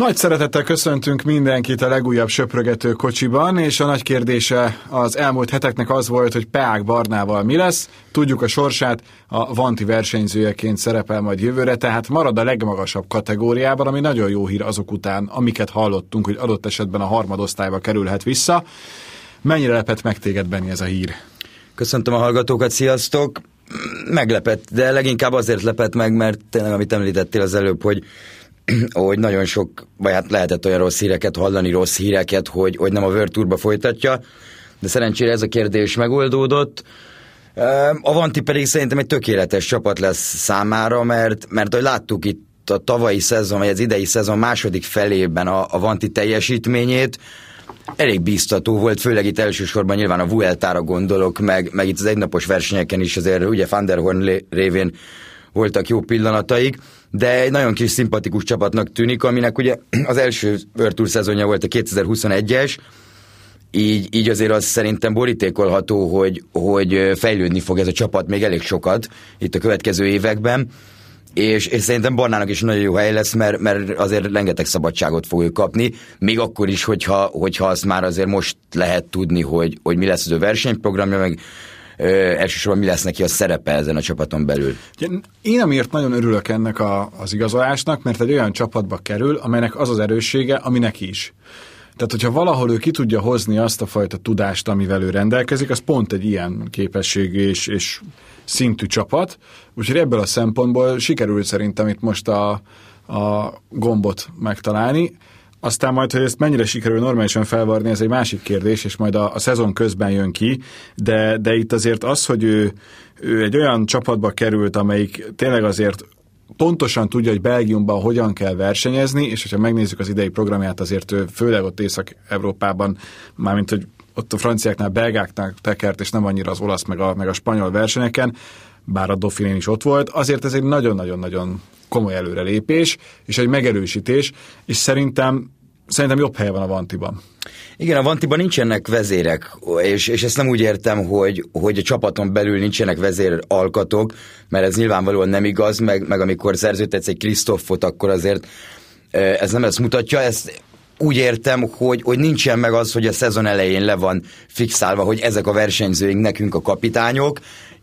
Nagy szeretettel köszöntünk mindenkit a legújabb söprögető kocsiban, és a nagy kérdése az elmúlt heteknek az volt, hogy Peák Barnával mi lesz. Tudjuk a sorsát, a Vanti versenyzőjeként szerepel majd jövőre, tehát marad a legmagasabb kategóriában, ami nagyon jó hír azok után, amiket hallottunk, hogy adott esetben a harmadosztályba kerülhet vissza. Mennyire lepett meg téged, Benni, ez a hír? Köszöntöm a hallgatókat, sziasztok! Meglepett, de leginkább azért lepett meg, mert tényleg, amit említettél az előbb, hogy hogy nagyon sok, vagy hát lehetett olyan rossz híreket hallani, rossz híreket, hogy, hogy nem a World Tourba folytatja, de szerencsére ez a kérdés megoldódott. A Vanti pedig szerintem egy tökéletes csapat lesz számára, mert, mert ahogy láttuk itt a tavalyi szezon, vagy az idei szezon második felében a, a Vanti teljesítményét, elég bíztató volt, főleg itt elsősorban nyilván a Vueltára gondolok, meg, meg itt az egynapos versenyeken is azért ugye Van der Horn révén voltak jó pillanataik, de egy nagyon kis szimpatikus csapatnak tűnik, aminek ugye az első World szezonja volt a 2021-es, így, így azért az szerintem borítékolható, hogy, hogy fejlődni fog ez a csapat még elég sokat itt a következő években, és, és szerintem Barnának is nagyon jó hely lesz, mert, mert azért rengeteg szabadságot fog ő kapni, még akkor is, hogyha, hogyha azt már azért most lehet tudni, hogy, hogy mi lesz az ő versenyprogramja, meg elsősorban mi lesz neki a szerepe ezen a csapaton belül. Én amiért nagyon örülök ennek a, az igazolásnak, mert egy olyan csapatba kerül, amelynek az az erőssége, ami neki is. Tehát, hogyha valahol ő ki tudja hozni azt a fajta tudást, amivel ő rendelkezik, az pont egy ilyen képességű és, és szintű csapat. Úgyhogy ebből a szempontból sikerült szerintem itt most a, a gombot megtalálni. Aztán majd, hogy ezt mennyire sikerül normálisan felvarni, ez egy másik kérdés, és majd a, a szezon közben jön ki, de, de itt azért az, hogy ő, ő egy olyan csapatba került, amelyik tényleg azért pontosan tudja, hogy Belgiumban hogyan kell versenyezni, és hogyha megnézzük az idei programját, azért ő főleg ott Észak-Európában, mármint hogy ott a franciáknál, belgáknál tekert, és nem annyira az olasz meg a, meg a spanyol versenyeken, bár a Dauphinén is ott volt, azért ez egy nagyon-nagyon-nagyon komoly előrelépés, és egy megerősítés, és szerintem szerintem jobb helye van a Vantiban. Igen, a Vantiban nincsenek vezérek, és, és ezt nem úgy értem, hogy, hogy a csapaton belül nincsenek vezéralkatok, mert ez nyilvánvalóan nem igaz, meg, meg amikor szerződtetsz egy Krisztoffot, akkor azért ez nem ezt mutatja, ezt úgy értem, hogy, hogy nincsen meg az, hogy a szezon elején le van fixálva, hogy ezek a versenyzőink nekünk a kapitányok,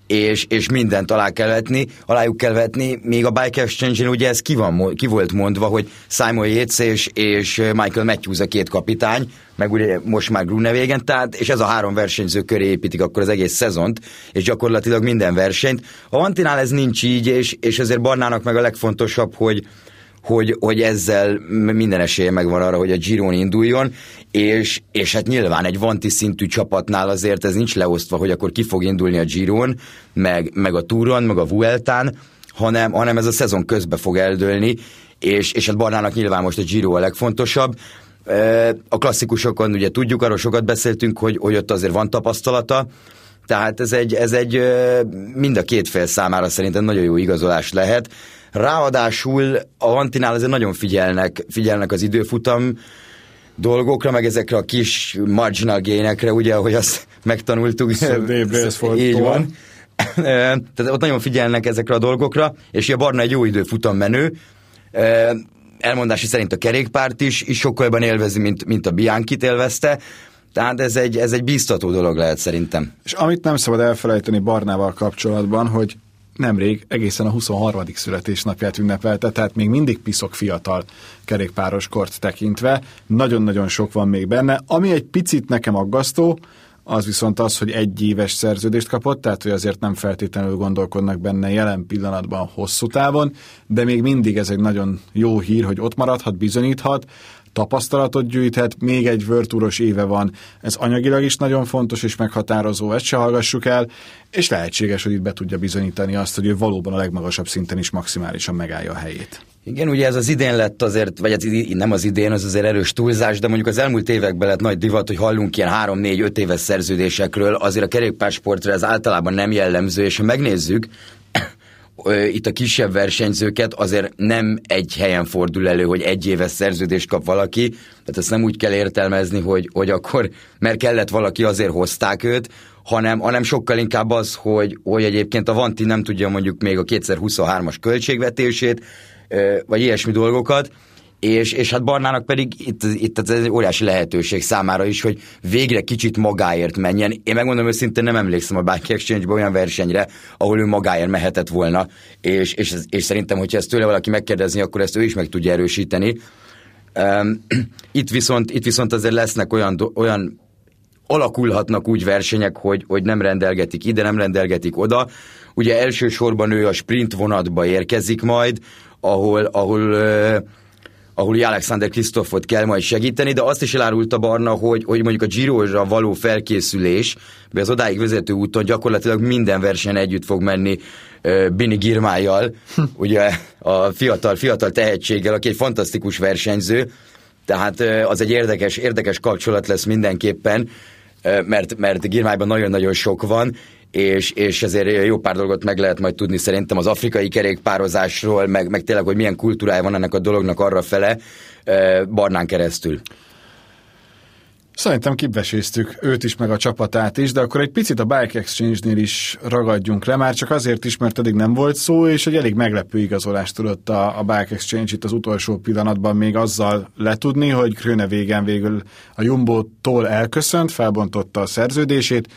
és, és mindent alá kell vetni, alájuk kell vetni, még a Bike exchange ugye ez ki, van, ki volt mondva, hogy Simon Yates és, és Michael Matthews a két kapitány, meg ugye most már Grunewagen, tehát, és ez a három versenyző köré építik akkor az egész szezont, és gyakorlatilag minden versenyt. A Antinál ez nincs így, és, és ezért Barnának meg a legfontosabb, hogy, hogy, hogy ezzel minden esélye megvan arra, hogy a Giron induljon, és, és hát nyilván egy Vanti szintű csapatnál azért ez nincs leosztva, hogy akkor ki fog indulni a Giron, meg, meg a Touron, meg a Vueltán, hanem, hanem ez a szezon közbe fog eldőlni, és, és hát Barnának nyilván most a Giro a legfontosabb. A klasszikusokon ugye tudjuk, arról sokat beszéltünk, hogy, hogy ott azért van tapasztalata, tehát ez egy, ez egy mind a két fél számára szerintem nagyon jó igazolás lehet. Ráadásul a Antinál azért nagyon figyelnek, figyelnek az időfutam dolgokra, meg ezekre a kis marginal génekre, ugye, ahogy azt megtanultuk. Így van. Tehát ott nagyon figyelnek ezekre a dolgokra, és a Barna egy jó időfutam menő, elmondási szerint a kerékpárt is, is sokkal jobban élvezi, mint, mint a Bianchi-t élvezte, tehát ez egy, ez egy bíztató dolog lehet szerintem. És amit nem szabad elfelejteni Barnával kapcsolatban, hogy nemrég egészen a 23. születésnapját ünnepelte, tehát még mindig piszok fiatal kerékpáros kort tekintve. Nagyon-nagyon sok van még benne. Ami egy picit nekem aggasztó, az viszont az, hogy egy éves szerződést kapott, tehát hogy azért nem feltétlenül gondolkodnak benne jelen pillanatban hosszú távon, de még mindig ez egy nagyon jó hír, hogy ott maradhat, bizonyíthat, tapasztalatot gyűjthet, még egy vörtúros éve van, ez anyagilag is nagyon fontos és meghatározó, ezt se hallgassuk el, és lehetséges, hogy itt be tudja bizonyítani azt, hogy ő valóban a legmagasabb szinten is maximálisan megállja a helyét. Igen, ugye ez az idén lett azért, vagy ez nem az idén, az azért erős túlzás, de mondjuk az elmúlt években lett nagy divat, hogy hallunk ilyen 3-4-5 éves szerződésekről, azért a kerékpársportra ez általában nem jellemző, és ha megnézzük, itt a kisebb versenyzőket azért nem egy helyen fordul elő, hogy egy éves szerződést kap valaki, tehát ezt nem úgy kell értelmezni, hogy, hogy akkor, mert kellett valaki, azért hozták őt, hanem, hanem sokkal inkább az, hogy, hogy egyébként a Vanti nem tudja mondjuk még a 2023-as költségvetését, vagy ilyesmi dolgokat, és, és hát Barnának pedig itt, itt ez egy óriási lehetőség számára is, hogy végre kicsit magáért menjen. Én megmondom őszintén nem emlékszem a Bike exchange olyan versenyre, ahol ő magáért mehetett volna, és, és, és szerintem, hogyha ezt tőle valaki megkérdezni, akkor ezt ő is meg tudja erősíteni. Itt, viszont, itt viszont azért lesznek olyan, olyan alakulhatnak úgy versenyek, hogy, hogy nem rendelgetik ide, nem rendelgetik oda. Ugye elsősorban ő a sprint vonatba érkezik majd, ahol, ahol ahol Alexander Krisztofot kell majd segíteni, de azt is elárulta Barna, hogy, hogy mondjuk a giro való felkészülés, mert az odáig vezető úton gyakorlatilag minden versenyen együtt fog menni uh, Bini Girmájjal, ugye a fiatal, fiatal tehetséggel, aki egy fantasztikus versenyző, tehát uh, az egy érdekes, érdekes kapcsolat lesz mindenképpen, mert, mert Girmájban nagyon-nagyon sok van, és, és ezért jó pár dolgot meg lehet majd tudni szerintem az afrikai kerékpározásról, meg, meg tényleg, hogy milyen kultúrája van ennek a dolognak arra fele, Barnán keresztül. Szerintem kibeséztük őt is, meg a csapatát is, de akkor egy picit a Bike Exchange-nél is ragadjunk le, már csak azért is, mert eddig nem volt szó, és egy elég meglepő igazolást tudott a, a Bike Exchange itt az utolsó pillanatban még azzal letudni, hogy Kröne végen végül a Jumbo-tól elköszönt, felbontotta a szerződését,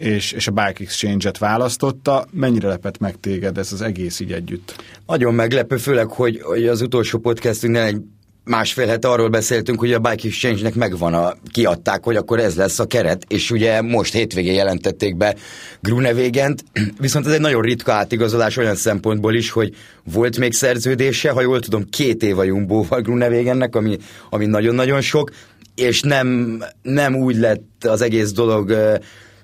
és, és a Bike Exchange-et választotta. Mennyire lepett meg téged ez az egész így együtt? Nagyon meglepő, főleg, hogy, hogy az utolsó podcastünknél egy másfél hete arról beszéltünk, hogy a Bike Exchange-nek megvan a, kiadták, hogy akkor ez lesz a keret, és ugye most hétvégén jelentették be Grunewegent, viszont ez egy nagyon ritka átigazolás olyan szempontból is, hogy volt még szerződése, ha jól tudom, két év a Jumbo-val Grunewegennek, ami, ami nagyon-nagyon sok, és nem, nem úgy lett az egész dolog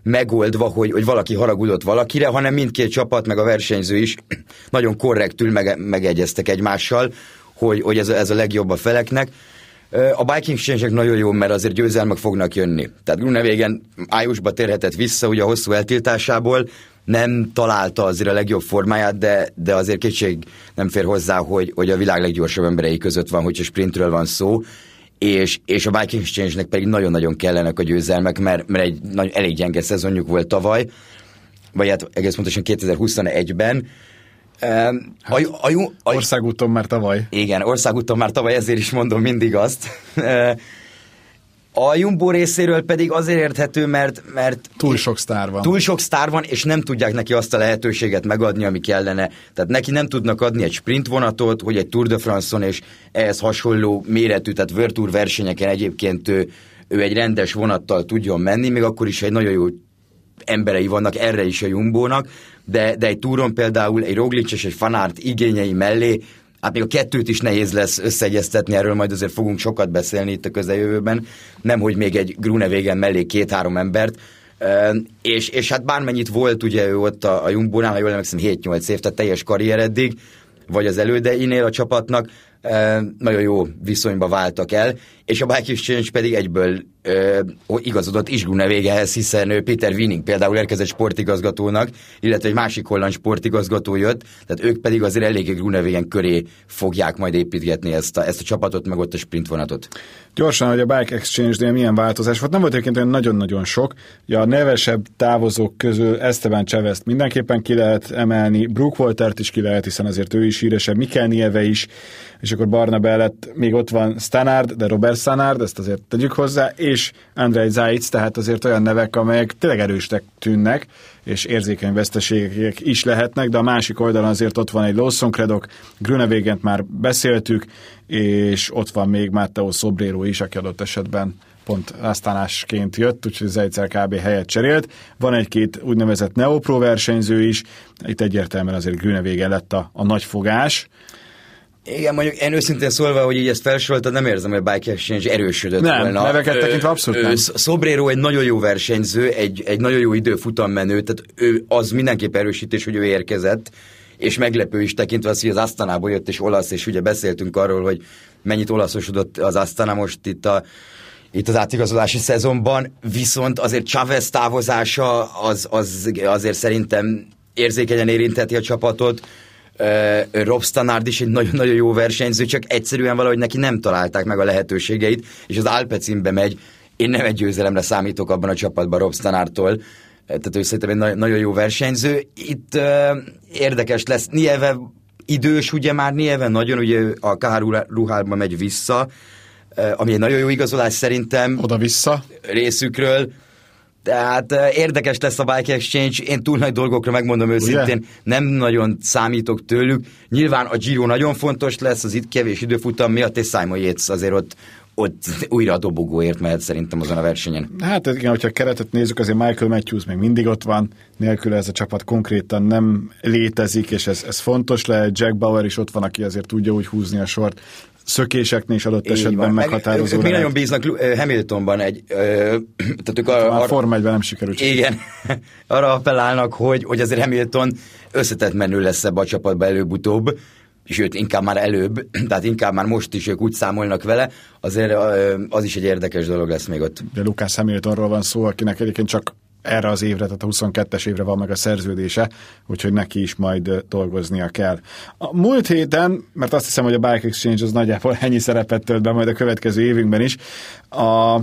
megoldva, hogy, hogy valaki haragudott valakire, hanem mindkét csapat, meg a versenyző is nagyon korrektül meg, megegyeztek egymással, hogy, hogy ez, ez a legjobb a feleknek. A Biking exchange nagyon jó, mert azért győzelmek fognak jönni. Tehát Grunewagen májusba térhetett vissza ugye a hosszú eltiltásából, nem találta azért a legjobb formáját, de, de azért kétség nem fér hozzá, hogy, hogy a világ leggyorsabb emberei között van, hogyha sprintről van szó, és, és a Viking Exchange-nek pedig nagyon-nagyon kellenek a győzelmek, mert, mert egy nagy, elég gyenge szezonjuk volt tavaly, vagy hát egész pontosan 2021-ben. Hát, a, a, a, a, országúton már tavaly. Igen, országúton már tavaly, ezért is mondom mindig azt. A Jumbo részéről pedig azért érthető, mert, mert túl sok sztár van. Túl sok sztár van, és nem tudják neki azt a lehetőséget megadni, ami kellene. Tehát neki nem tudnak adni egy sprint vonatot, hogy egy Tour de France-on és ehhez hasonló méretű, tehát World Tour versenyeken egyébként ő, ő egy rendes vonattal tudjon menni, még akkor is egy nagyon jó emberei vannak erre is a Jumbónak, de, de egy túron például egy Roglic és egy Fanárt igényei mellé hát még a kettőt is nehéz lesz összeegyeztetni, erről majd azért fogunk sokat beszélni itt a közeljövőben, nem hogy még egy Grunewagen mellé két-három embert, és, és hát bármennyit volt ugye ő ott a, a Jumbo-nál, ha jól emlékszem 7-8 év, tehát teljes karrier eddig, vagy az elődeinél a csapatnak, nagyon jó viszonyba váltak el, és a Bike Exchange pedig egyből ö, igazodott Isgrune végehez, hiszen Peter Winning például érkezett sportigazgatónak, illetve egy másik holland sportigazgató jött, tehát ők pedig azért eléggé Grunewagen köré fogják majd építgetni ezt a, ezt a csapatot, meg ott a sprint vonatot. Gyorsan, hogy a Bike Exchange-nél milyen változás volt, nem volt egyébként nagyon-nagyon sok. Ja, a nevesebb távozók közül Esteban chavez mindenképpen ki lehet emelni, Brook Waltert is ki lehet, hiszen azért ő is híresebb, Mikel Nieve is, és akkor Barna mellett még ott van Stanard, de Robert Sanard, ezt azért tegyük hozzá, és Andrei Zajic, tehát azért olyan nevek, amelyek tényleg erősnek tűnnek, és érzékeny veszteségek is lehetnek, de a másik oldalon azért ott van egy Lawson Credok, Grünewegent már beszéltük, és ott van még Matteo Sobrero is, aki adott esetben pont aztánásként jött, úgyhogy Zajcer kb. helyet cserélt. Van egy-két úgynevezett Neopro versenyző is, itt egyértelműen azért Grünewegen lett a, a nagy fogás, igen, mondjuk én őszintén szólva, hogy így ezt felsoroltad, nem érzem, hogy a Bike Exchange erősödött nem, volna. neveket tekintve abszolút nem. Szobrero egy nagyon jó versenyző, egy, egy nagyon jó időfutam menő, tehát ő az mindenképp erősítés, hogy ő érkezett, és meglepő is tekintve az, hogy az Asztanából jött, és olasz, és ugye beszéltünk arról, hogy mennyit olaszosodott az Asztana most itt a itt az átigazolási szezonban, viszont azért Chavez távozása az, az azért szerintem érzékenyen érintheti a csapatot, Rob Stannard is egy nagyon-nagyon jó versenyző, csak egyszerűen valahogy neki nem találták meg a lehetőségeit, és az Alpecinbe megy. Én nem egy győzelemre számítok abban a csapatban Rob Stannardtól, tehát ő szerintem egy nagyon jó versenyző. Itt uh, érdekes lesz, Nieve idős ugye már Nieve, nagyon ugye a KH ruhálba megy vissza, ami egy nagyon jó igazolás szerintem. Oda-vissza. Részükről. Tehát érdekes lesz a Bike Exchange, én túl nagy dolgokra megmondom őszintén, Ugye? nem nagyon számítok tőlük. Nyilván a Giro nagyon fontos lesz, az itt kevés időfutam miatt, és Simon Yates azért ott, ott újra a dobogóért mehet szerintem azon a versenyen. Hát igen, hogyha a keretet nézzük, azért Michael Matthews még mindig ott van, nélkül ez a csapat konkrétan nem létezik, és ez, ez fontos lehet. Jack Bauer is ott van, aki azért tudja úgy húzni a sort szökéseknél is adott Így esetben van. meghatározó. Mi nagyon bíznak Hamiltonban egy... Ö, tehát ők a, a Forma 1 nem sikerült. Igen, arra appellálnak, hogy, hogy azért Hamilton összetett menő lesz ebbe a csapatba előbb-utóbb, sőt, inkább már előbb, tehát inkább már most is ők úgy számolnak vele, azért az is egy érdekes dolog lesz még ott. De Lucas Hamiltonról van szó, akinek egyébként csak erre az évre, tehát a 22-es évre van meg a szerződése, úgyhogy neki is majd dolgoznia kell. A múlt héten, mert azt hiszem, hogy a Bike Exchange az nagyjából ennyi szerepet tölt be majd a következő évünkben is, a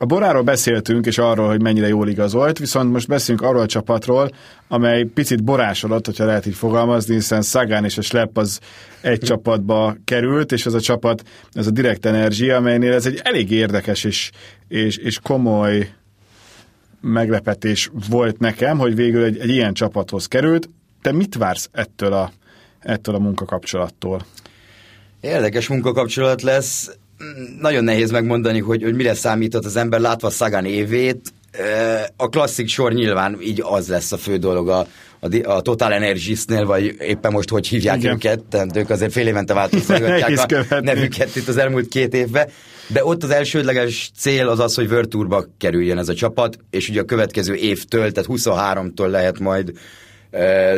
a Boráról beszéltünk, és arról, hogy mennyire jól igazolt, viszont most beszélünk arról a csapatról, amely picit borásodott, hogyha lehet így fogalmazni, hiszen Szagán és a Schlepp az egy csapatba került, és az a csapat, ez a Direct Energy, amelynél ez egy elég érdekes és, és, és komoly meglepetés volt nekem, hogy végül egy, egy ilyen csapathoz került. Te mit vársz ettől a, ettől a munkakapcsolattól? Érdekes munkakapcsolat lesz. Nagyon nehéz megmondani, hogy, hogy mire számított az ember látva Szagán évét. A klasszik sor nyilván így az lesz a fő dolog a, a, a Total Energies-nél, vagy éppen most hogy hívják Igen. őket, tehát ők azért fél évente változtatják a nevüket itt az elmúlt két évben. De ott az elsődleges cél az az, hogy Tourba kerüljön ez a csapat, és ugye a következő évtől, tehát 23-tól lehet majd e,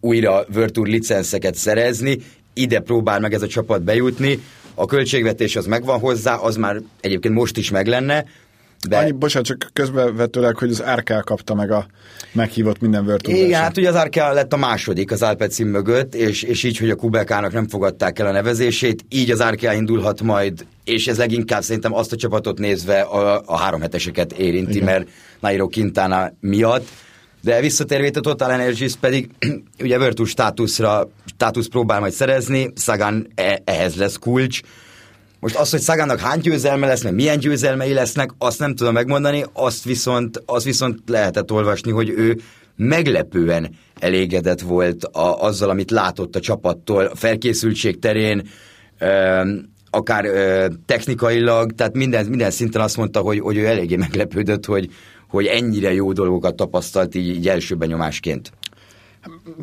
újra Tour licenszeket szerezni, ide próbál meg ez a csapat bejutni, a költségvetés az megvan hozzá, az már egyébként most is meg lenne, de... Annyi, bocsánat, csak közbevetőleg, hogy az RK kapta meg a meghívott minden Tour Igen, hát ugye az RK lett a második az Alpecin mögött, és, és így, hogy a Kubekának nem fogadták el a nevezését, így az RK indulhat majd, és ez leginkább szerintem azt a csapatot nézve a, a három heteseket érinti, Igen. mert Nairo Quintana miatt. De visszatérve a Total Energies pedig ugye Tour státuszra, státusz próbál majd szerezni, Sagan e, ehhez lesz kulcs, most az, hogy Szagának hány győzelme lesz, meg milyen győzelmei lesznek, azt nem tudom megmondani, azt viszont, azt viszont lehetett olvasni, hogy ő meglepően elégedett volt a, azzal, amit látott a csapattól, a felkészültség terén, ö, akár ö, technikailag, tehát minden, minden szinten azt mondta, hogy, hogy ő eléggé meglepődött, hogy, hogy ennyire jó dolgokat tapasztalt így, így első benyomásként.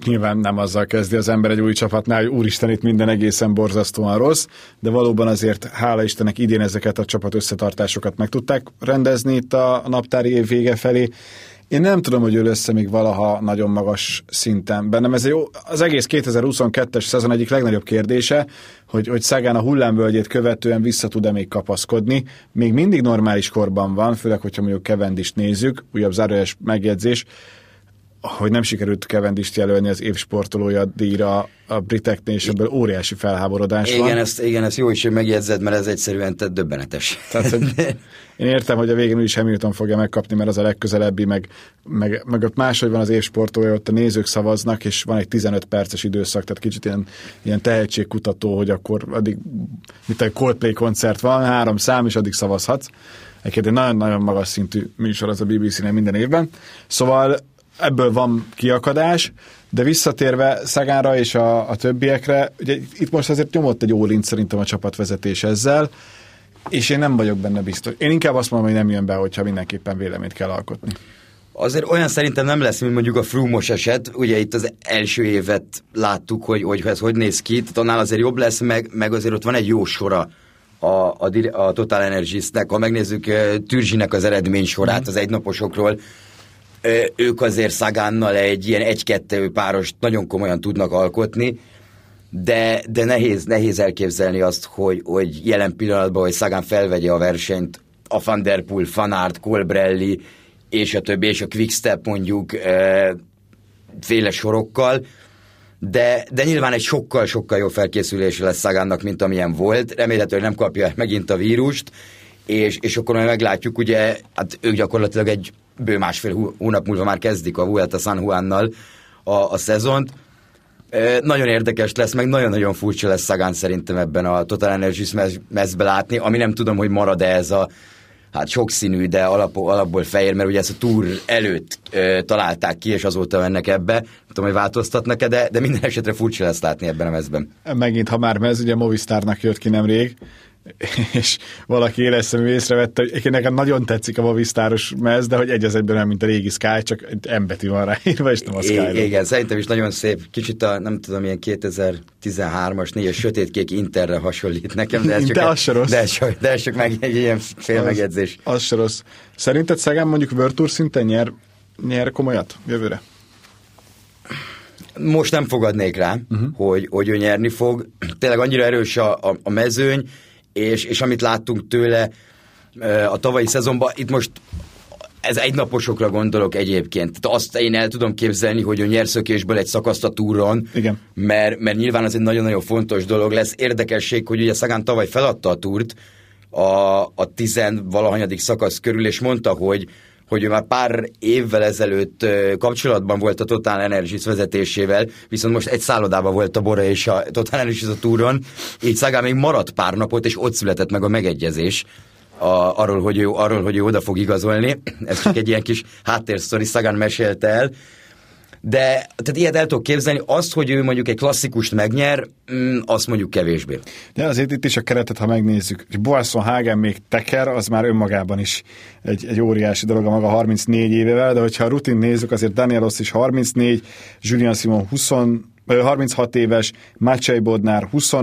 Nyilván nem azzal kezdi az ember egy új csapatnál, hogy úristen, itt minden egészen borzasztóan rossz, de valóban azért hála Istennek idén ezeket a csapat összetartásokat meg tudták rendezni itt a naptári év vége felé. Én nem tudom, hogy ő össze még valaha nagyon magas szinten. Bennem ez jó, az egész 2022-es szezon egyik legnagyobb kérdése, hogy, hogy Szagán a hullámvölgyét követően vissza tud-e még kapaszkodni. Még mindig normális korban van, főleg, hogyha mondjuk Kevendist nézzük, újabb zárójeles megjegyzés, hogy nem sikerült Cavendish jelölni az évsportolója díjra a briteknél, és ebből óriási felháborodás igen, van. Ezt, igen, ezt jó is, hogy megjegyzed, mert ez egyszerűen tett döbbenetes. Tehát, hogy én értem, hogy a végén is Hamilton fogja megkapni, mert az a legközelebbi, meg, meg, meg ott máshogy van az évsportolója, ott a nézők szavaznak, és van egy 15 perces időszak, tehát kicsit ilyen, ilyen tehetségkutató, hogy akkor addig, mint egy Coldplay koncert van, három szám, és addig szavazhatsz. Egyébként egy nagyon-nagyon magas szintű műsor az a BBC-nél minden évben. Szóval ebből van kiakadás, de visszatérve Szagánra és a, a többiekre, ugye itt most azért nyomott egy órint szerintem a csapatvezetés ezzel, és én nem vagyok benne biztos. Én inkább azt mondom, hogy nem jön be, hogyha mindenképpen véleményt kell alkotni. Azért olyan szerintem nem lesz, mint mondjuk a Frumos eset. Ugye itt az első évet láttuk, hogy, hogy ez hogy néz ki, tehát annál azért jobb lesz, meg, meg azért ott van egy jó sora a, a, a Total Energies-nek. Ha megnézzük eh, Türzsinek az eredmény sorát mm. az egynaposokról, ők azért Szagánnal egy ilyen egy-kettő párost nagyon komolyan tudnak alkotni, de, de nehéz, nehéz elképzelni azt, hogy, hogy jelen pillanatban, hogy Szagán felvegye a versenyt a Van Der Poel, Fanart, Colbrelli, és a többi, és a Quickstep mondjuk féle sorokkal, de, de nyilván egy sokkal-sokkal jobb felkészülés lesz Szagánnak, mint amilyen volt. Remélhetőleg nem kapja megint a vírust, és, és akkor majd meglátjuk, ugye, hát ők gyakorlatilag egy bő másfél hónap múlva már kezdik a Vuelta San Juannal a, a szezont. Nagyon érdekes lesz, meg nagyon-nagyon furcsa lesz Szagán szerintem ebben a Total Energies mezbe látni, ami nem tudom, hogy marad-e ez a hát sokszínű, de alap, alapból fehér, mert ugye ezt a túr előtt ö, találták ki, és azóta mennek ebbe. Nem tudom, hogy változtatnak-e, de, de minden esetre furcsa lesz látni ebben a mezben. Megint, ha már mez, ugye Movistárnak jött ki nemrég, és valaki éleszemű észrevette, hogy nekem nagyon tetszik a Movistáros mez, de hogy egy az egyben nem, mint a régi Sky, csak egy M van ráírva, és nem a Sky. igen, szerintem is nagyon szép. Kicsit a, nem tudom, ilyen 2013-as, négyes sötétkék Interre hasonlít nekem, de ez csak, de egy, de ez csak, de ez csak meg, egy ilyen fél az. Az se rossz. Szerinted Szegán mondjuk World Tour szinten nyer, nyer komolyat jövőre? Most nem fogadnék rá, uh-huh. hogy, hogy ő nyerni fog. Tényleg annyira erős a, a, a mezőny, és, és amit láttunk tőle a tavalyi szezonban, itt most ez egynaposokra gondolok egyébként. Tehát azt én el tudom képzelni, hogy a nyerszökésből egy szakaszt a túron, Igen. Mert, mert nyilván ez egy nagyon-nagyon fontos dolog lesz. Érdekesség, hogy ugye Szagán tavaly feladta a túrt a, a tizenvalahanyadik szakasz körül, és mondta, hogy hogy ő már pár évvel ezelőtt kapcsolatban volt a Total Energies vezetésével, viszont most egy szállodában volt a Bora és a Total Energies a túron, így Szagán még maradt pár napot, és ott született meg a megegyezés a, arról, hogy ő, arról, hogy ő oda fog igazolni. Ez csak egy ilyen kis háttérsztori Szagán mesélte el de tehát ilyet el tudok képzelni, azt, hogy ő mondjuk egy klasszikust megnyer, mm, azt mondjuk kevésbé. De azért itt is a keretet, ha megnézzük, hogy Boasson Hagen még teker, az már önmagában is egy, egy óriási dolog a maga 34 évevel, de hogyha a rutin nézzük, azért Danielos is 34, Julian Simon 20, 36 éves, Maciej Bodnár 20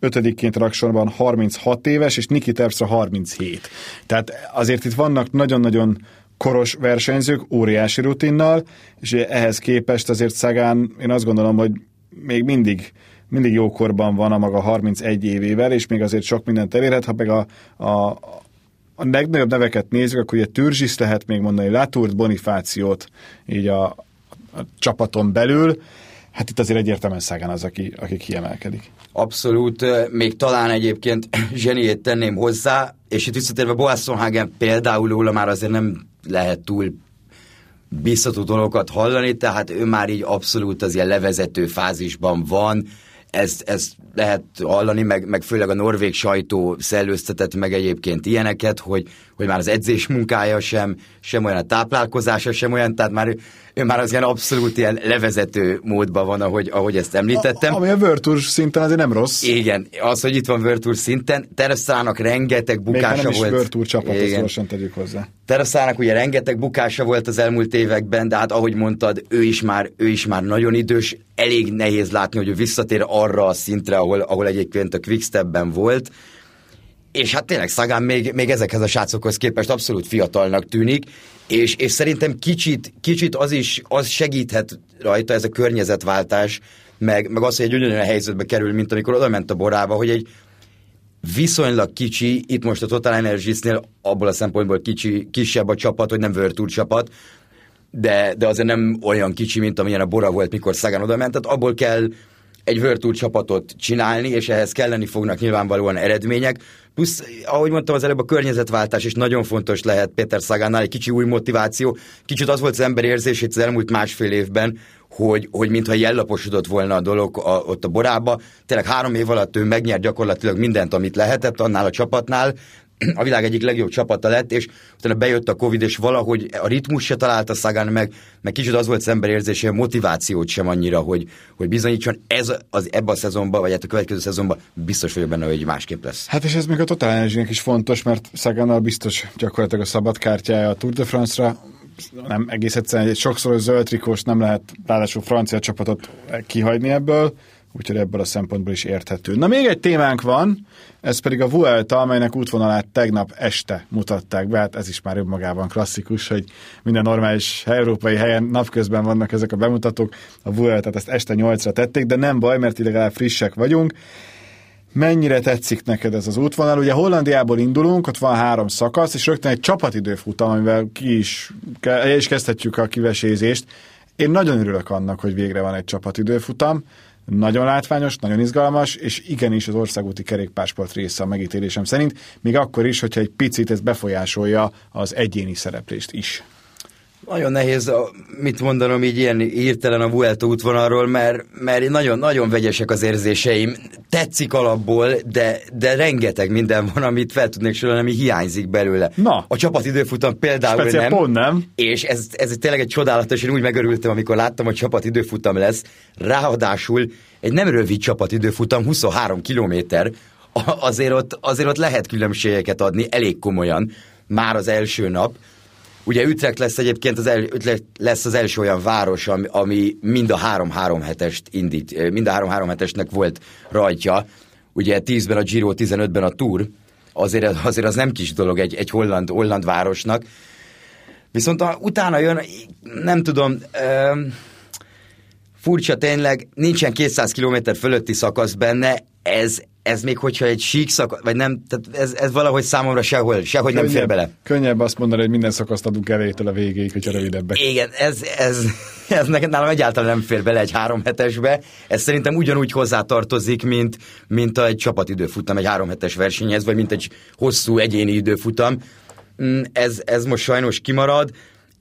ötödikként raksorban 36 éves, és Niki Terpstra 37. Tehát azért itt vannak nagyon-nagyon koros versenyzők, óriási rutinnal, és ehhez képest azért Szagán, én azt gondolom, hogy még mindig mindig jókorban van a maga 31 évével, és még azért sok mindent elérhet, ha meg a, a, a legnagyobb neveket nézzük, akkor ugye Türzsis lehet még mondani, Latourt, Bonifációt így a, a csapaton belül, hát itt azért egyértelműen Szágán az, aki, aki kiemelkedik. Abszolút, még talán egyébként zseniét tenném hozzá, és itt visszatérve Boasson Hagen például róla már azért nem lehet túl biztató dolgokat hallani, tehát ő már így abszolút az ilyen levezető fázisban van, ezt, ezt lehet hallani, meg, meg főleg a norvég sajtó szellőztetett meg egyébként ilyeneket, hogy, hogy már az edzés munkája sem, sem olyan a táplálkozása sem olyan, tehát már ő már az ilyen abszolút ilyen levezető módban van, ahogy, ahogy ezt említettem. A, ami a Virtus szinten azért nem rossz. Igen, az, hogy itt van Virtus szinten, Tereszának rengeteg bukása Még volt. Még Virtus csapat, gyorsan tegyük hozzá. Tereszának ugye rengeteg bukása volt az elmúlt években, de hát ahogy mondtad, ő is már, ő is már nagyon idős, elég nehéz látni, hogy ő visszatér arra a szintre, ahol, ahol egyébként a Quickstepben volt és hát tényleg Szagán még, még ezekhez a srácokhoz képest abszolút fiatalnak tűnik, és, és szerintem kicsit, kicsit az is az segíthet rajta ez a környezetváltás, meg, meg az, hogy egy ugyanolyan helyzetbe kerül, mint amikor oda ment a borába, hogy egy viszonylag kicsi, itt most a Total Energies-nél abból a szempontból kicsi, kisebb a csapat, hogy nem Virtual csapat, de, de azért nem olyan kicsi, mint amilyen a Bora volt, mikor Szagán oda ment, tehát abból kell egy Virtual csapatot csinálni, és ehhez kelleni fognak nyilvánvalóan eredmények. Plusz, ahogy mondtam az előbb, a környezetváltás is nagyon fontos lehet Péter Szagánál, egy kicsi új motiváció. Kicsit az volt az ember érzés itt az elmúlt másfél évben, hogy, hogy mintha jellaposodott volna a dolog a, ott a borába. Tényleg három év alatt ő megnyert gyakorlatilag mindent, amit lehetett annál a csapatnál, a világ egyik legjobb csapata lett, és utána bejött a Covid, és valahogy a ritmus se találta Szagán meg, meg kicsit az volt az ember érzése, a motivációt sem annyira, hogy, hogy bizonyítson. Ez az ebben a szezonban, vagy hát a következő szezonban biztos vagyok benne, hogy másképp lesz. Hát és ez még a Total energy is fontos, mert Szagánnal biztos gyakorlatilag a szabad kártyája a Tour de France-ra, nem egész egyszerűen egy sokszor zöld trikós nem lehet ráadásul francia csapatot kihagyni ebből, úgyhogy ebből a szempontból is érthető. Na még egy témánk van, ez pedig a Vuelta, amelynek útvonalát tegnap este mutatták be, hát ez is már önmagában klasszikus, hogy minden normális európai helyen napközben vannak ezek a bemutatók, a Vuelta ezt este 8-ra tették, de nem baj, mert legalább frissek vagyunk. Mennyire tetszik neked ez az útvonal? Ugye Hollandiából indulunk, ott van három szakasz, és rögtön egy csapatidőfutam, amivel ki is, el is kezdhetjük a kivesézést. Én nagyon örülök annak, hogy végre van egy csapatidőfutam, nagyon látványos, nagyon izgalmas, és igenis az országúti kerékpársport része a megítélésem szerint, még akkor is, hogyha egy picit ez befolyásolja az egyéni szereplést is. Nagyon nehéz mit mondanom így ilyen írtelen a Vuelta útvonalról, mert, mert nagyon, nagyon vegyesek az érzéseim. Tetszik alapból, de, de rengeteg minden van, amit fel tudnék sorolni, ami hiányzik belőle. Na. A csapatidőfutam például Speciál nem. pont nem. És ez, ez tényleg egy csodálatos, én úgy megörültem, amikor láttam, hogy csapatidőfutam lesz. Ráadásul egy nem rövid csapatidőfutam, 23 kilométer, azért ott, azért ott lehet különbségeket adni, elég komolyan, már az első nap. Ugye Utrecht lesz egyébként az, el, Utrecht lesz az első olyan város, ami, ami mind a három-három hetest indít, mind a három-három hetesnek volt rajtja. Ugye 10-ben a Giro, 15-ben a Tour, azért, azért az nem kis dolog egy, egy holland, holland városnak. Viszont a, utána jön, nem tudom, ö, furcsa tényleg, nincsen 200 km fölötti szakasz benne, ez, ez még hogyha egy sík szakasz, vagy nem, tehát ez, ez valahogy számomra sehol, sehogy könnyebb, nem fér bele. Könnyebb azt mondani, hogy minden szakaszt adunk elejétől a végéig, hogyha rövidebbek. Igen, ez, ez, ez nekem nálam egyáltalán nem fér bele egy három hetesbe. Ez szerintem ugyanúgy hozzátartozik, mint, mint egy csapatidőfutam egy három hetes versenyhez, vagy mint egy hosszú egyéni időfutam. Mm, ez, ez most sajnos kimarad.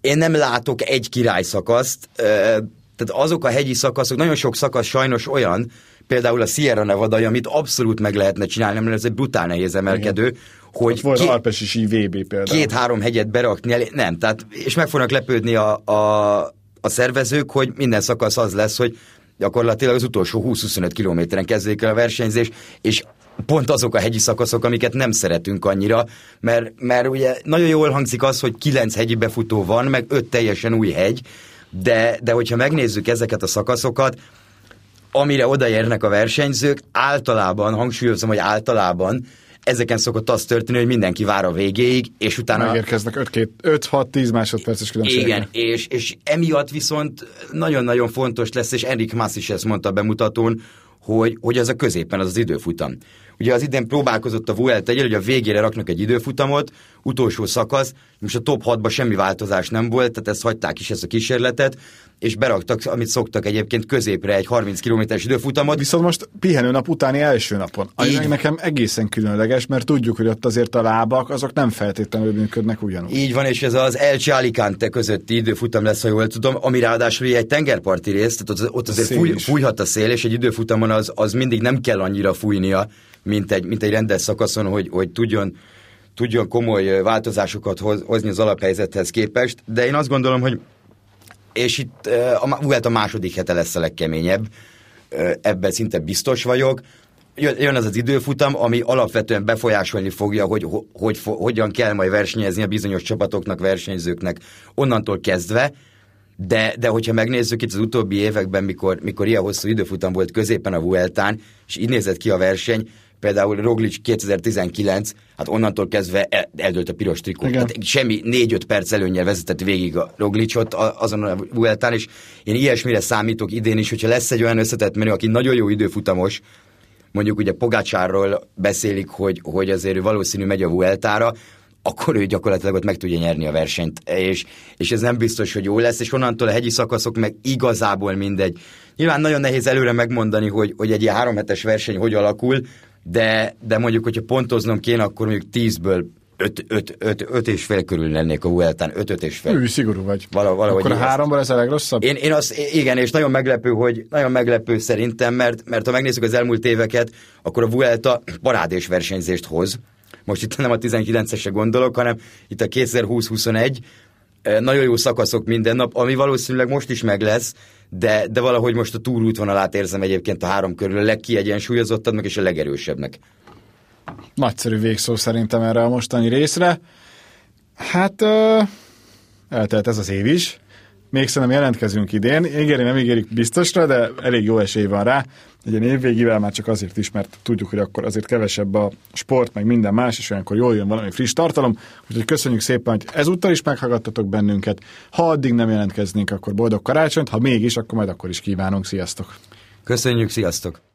Én nem látok egy király szakaszt, tehát azok a hegyi szakaszok, nagyon sok szakasz sajnos olyan, például a Sierra Nevada, amit abszolút meg lehetne csinálni, mert ez egy brutál nehéz emelkedő, Igen. hogy Ott volt két, Alpesi sí VB például. Két-három hegyet berakni elé, nem, tehát, és meg fognak lepődni a, a, a szervezők, hogy minden szakasz az lesz, hogy gyakorlatilag az utolsó 20-25 kilométeren kezdődik el a versenyzés, és pont azok a hegyi szakaszok, amiket nem szeretünk annyira, mert, mert ugye nagyon jól hangzik az, hogy kilenc hegyi befutó van, meg öt teljesen új hegy, de, de hogyha megnézzük ezeket a szakaszokat, amire odaérnek a versenyzők, általában, hangsúlyozom, hogy általában ezeken szokott az történni, hogy mindenki vár a végéig, és utána... Megérkeznek 5-6-10 másodperces különbségek. Igen, és, és emiatt viszont nagyon-nagyon fontos lesz, és Enrik Mass is ezt mondta a bemutatón, hogy, hogy az a középen az az időfutam. Ugye az idén próbálkozott a Vuelta egyel, hogy a végére raknak egy időfutamot, utolsó szakasz, most a top 6-ban semmi változás nem volt, tehát ezt hagyták is ezt a kísérletet, és beraktak, amit szoktak egyébként középre egy 30 km-es időfutamot. Viszont most pihenő nap utáni első napon. Így. nekem egészen különleges, mert tudjuk, hogy ott azért a lábak, azok nem feltétlenül működnek ugyanúgy. Így van, és ez az Elche Alicante közötti időfutam lesz, ha jól tudom, ami ráadásul egy tengerparti rész, tehát ott, ott azért fúj, fújhat a szél, és egy időfutamon az, az mindig nem kell annyira fújnia, mint egy, mint egy rendes szakaszon, hogy, hogy tudjon, tudjon komoly változásokat hoz, hozni az alaphelyzethez képest, de én azt gondolom, hogy és itt a, hát a második hete lesz a legkeményebb, ebben szinte biztos vagyok. Jön az az időfutam, ami alapvetően befolyásolni fogja, hogy, hogy, hogy hogyan kell majd versenyezni a bizonyos csapatoknak, versenyzőknek onnantól kezdve, de, de hogyha megnézzük itt az utóbbi években, mikor, mikor ilyen hosszú időfutam volt középen a Vueltán, és így nézett ki a verseny, például Roglic 2019, hát onnantól kezdve eldőlt a piros trikó. Hát semmi 4-5 perc előnyel vezetett végig a Roglicot azon a Vueltán, és én ilyesmire számítok idén is, hogyha lesz egy olyan összetett menő, aki nagyon jó időfutamos, mondjuk ugye Pogácsárról beszélik, hogy, hogy azért ő valószínű megy a Vueltára, akkor ő gyakorlatilag ott meg tudja nyerni a versenyt, és, és ez nem biztos, hogy jó lesz, és onnantól a hegyi szakaszok meg igazából mindegy. Nyilván nagyon nehéz előre megmondani, hogy, hogy egy ilyen háromhetes verseny hogy alakul, de, de mondjuk, hogyha pontoznom kéne, akkor mondjuk tízből öt, öt, öt, öt és fél körül lennék a Vueltán, öt, öt és fél. Ő, szigorú vagy. Vala, valahogy akkor a háromban ez a legrosszabb? Én, én azt, igen, és nagyon meglepő, hogy nagyon meglepő szerintem, mert, mert ha megnézzük az elmúlt éveket, akkor a Vuelta parádés versenyzést hoz. Most itt nem a 19-esre gondolok, hanem itt a 2020-21, nagyon jó szakaszok minden nap, ami valószínűleg most is meg lesz, de, de valahogy most a túrútvonalát érzem egyébként a három körül a legkiegyensúlyozottabbnak és a legerősebbnek. Nagyszerű végszó szerintem erre a mostani részre. Hát uh, eltelt ez az év is. Még szerintem jelentkezünk idén. Ígéri, nem ígérik biztosra, de elég jó esély van rá. Egy ilyen évvégével már csak azért is, mert tudjuk, hogy akkor azért kevesebb a sport, meg minden más, és olyankor jól jön valami friss tartalom. Úgyhogy köszönjük szépen, hogy ezúttal is meghallgattatok bennünket. Ha addig nem jelentkeznénk, akkor boldog karácsonyt, ha mégis, akkor majd akkor is kívánunk. Sziasztok! Köszönjük, sziasztok!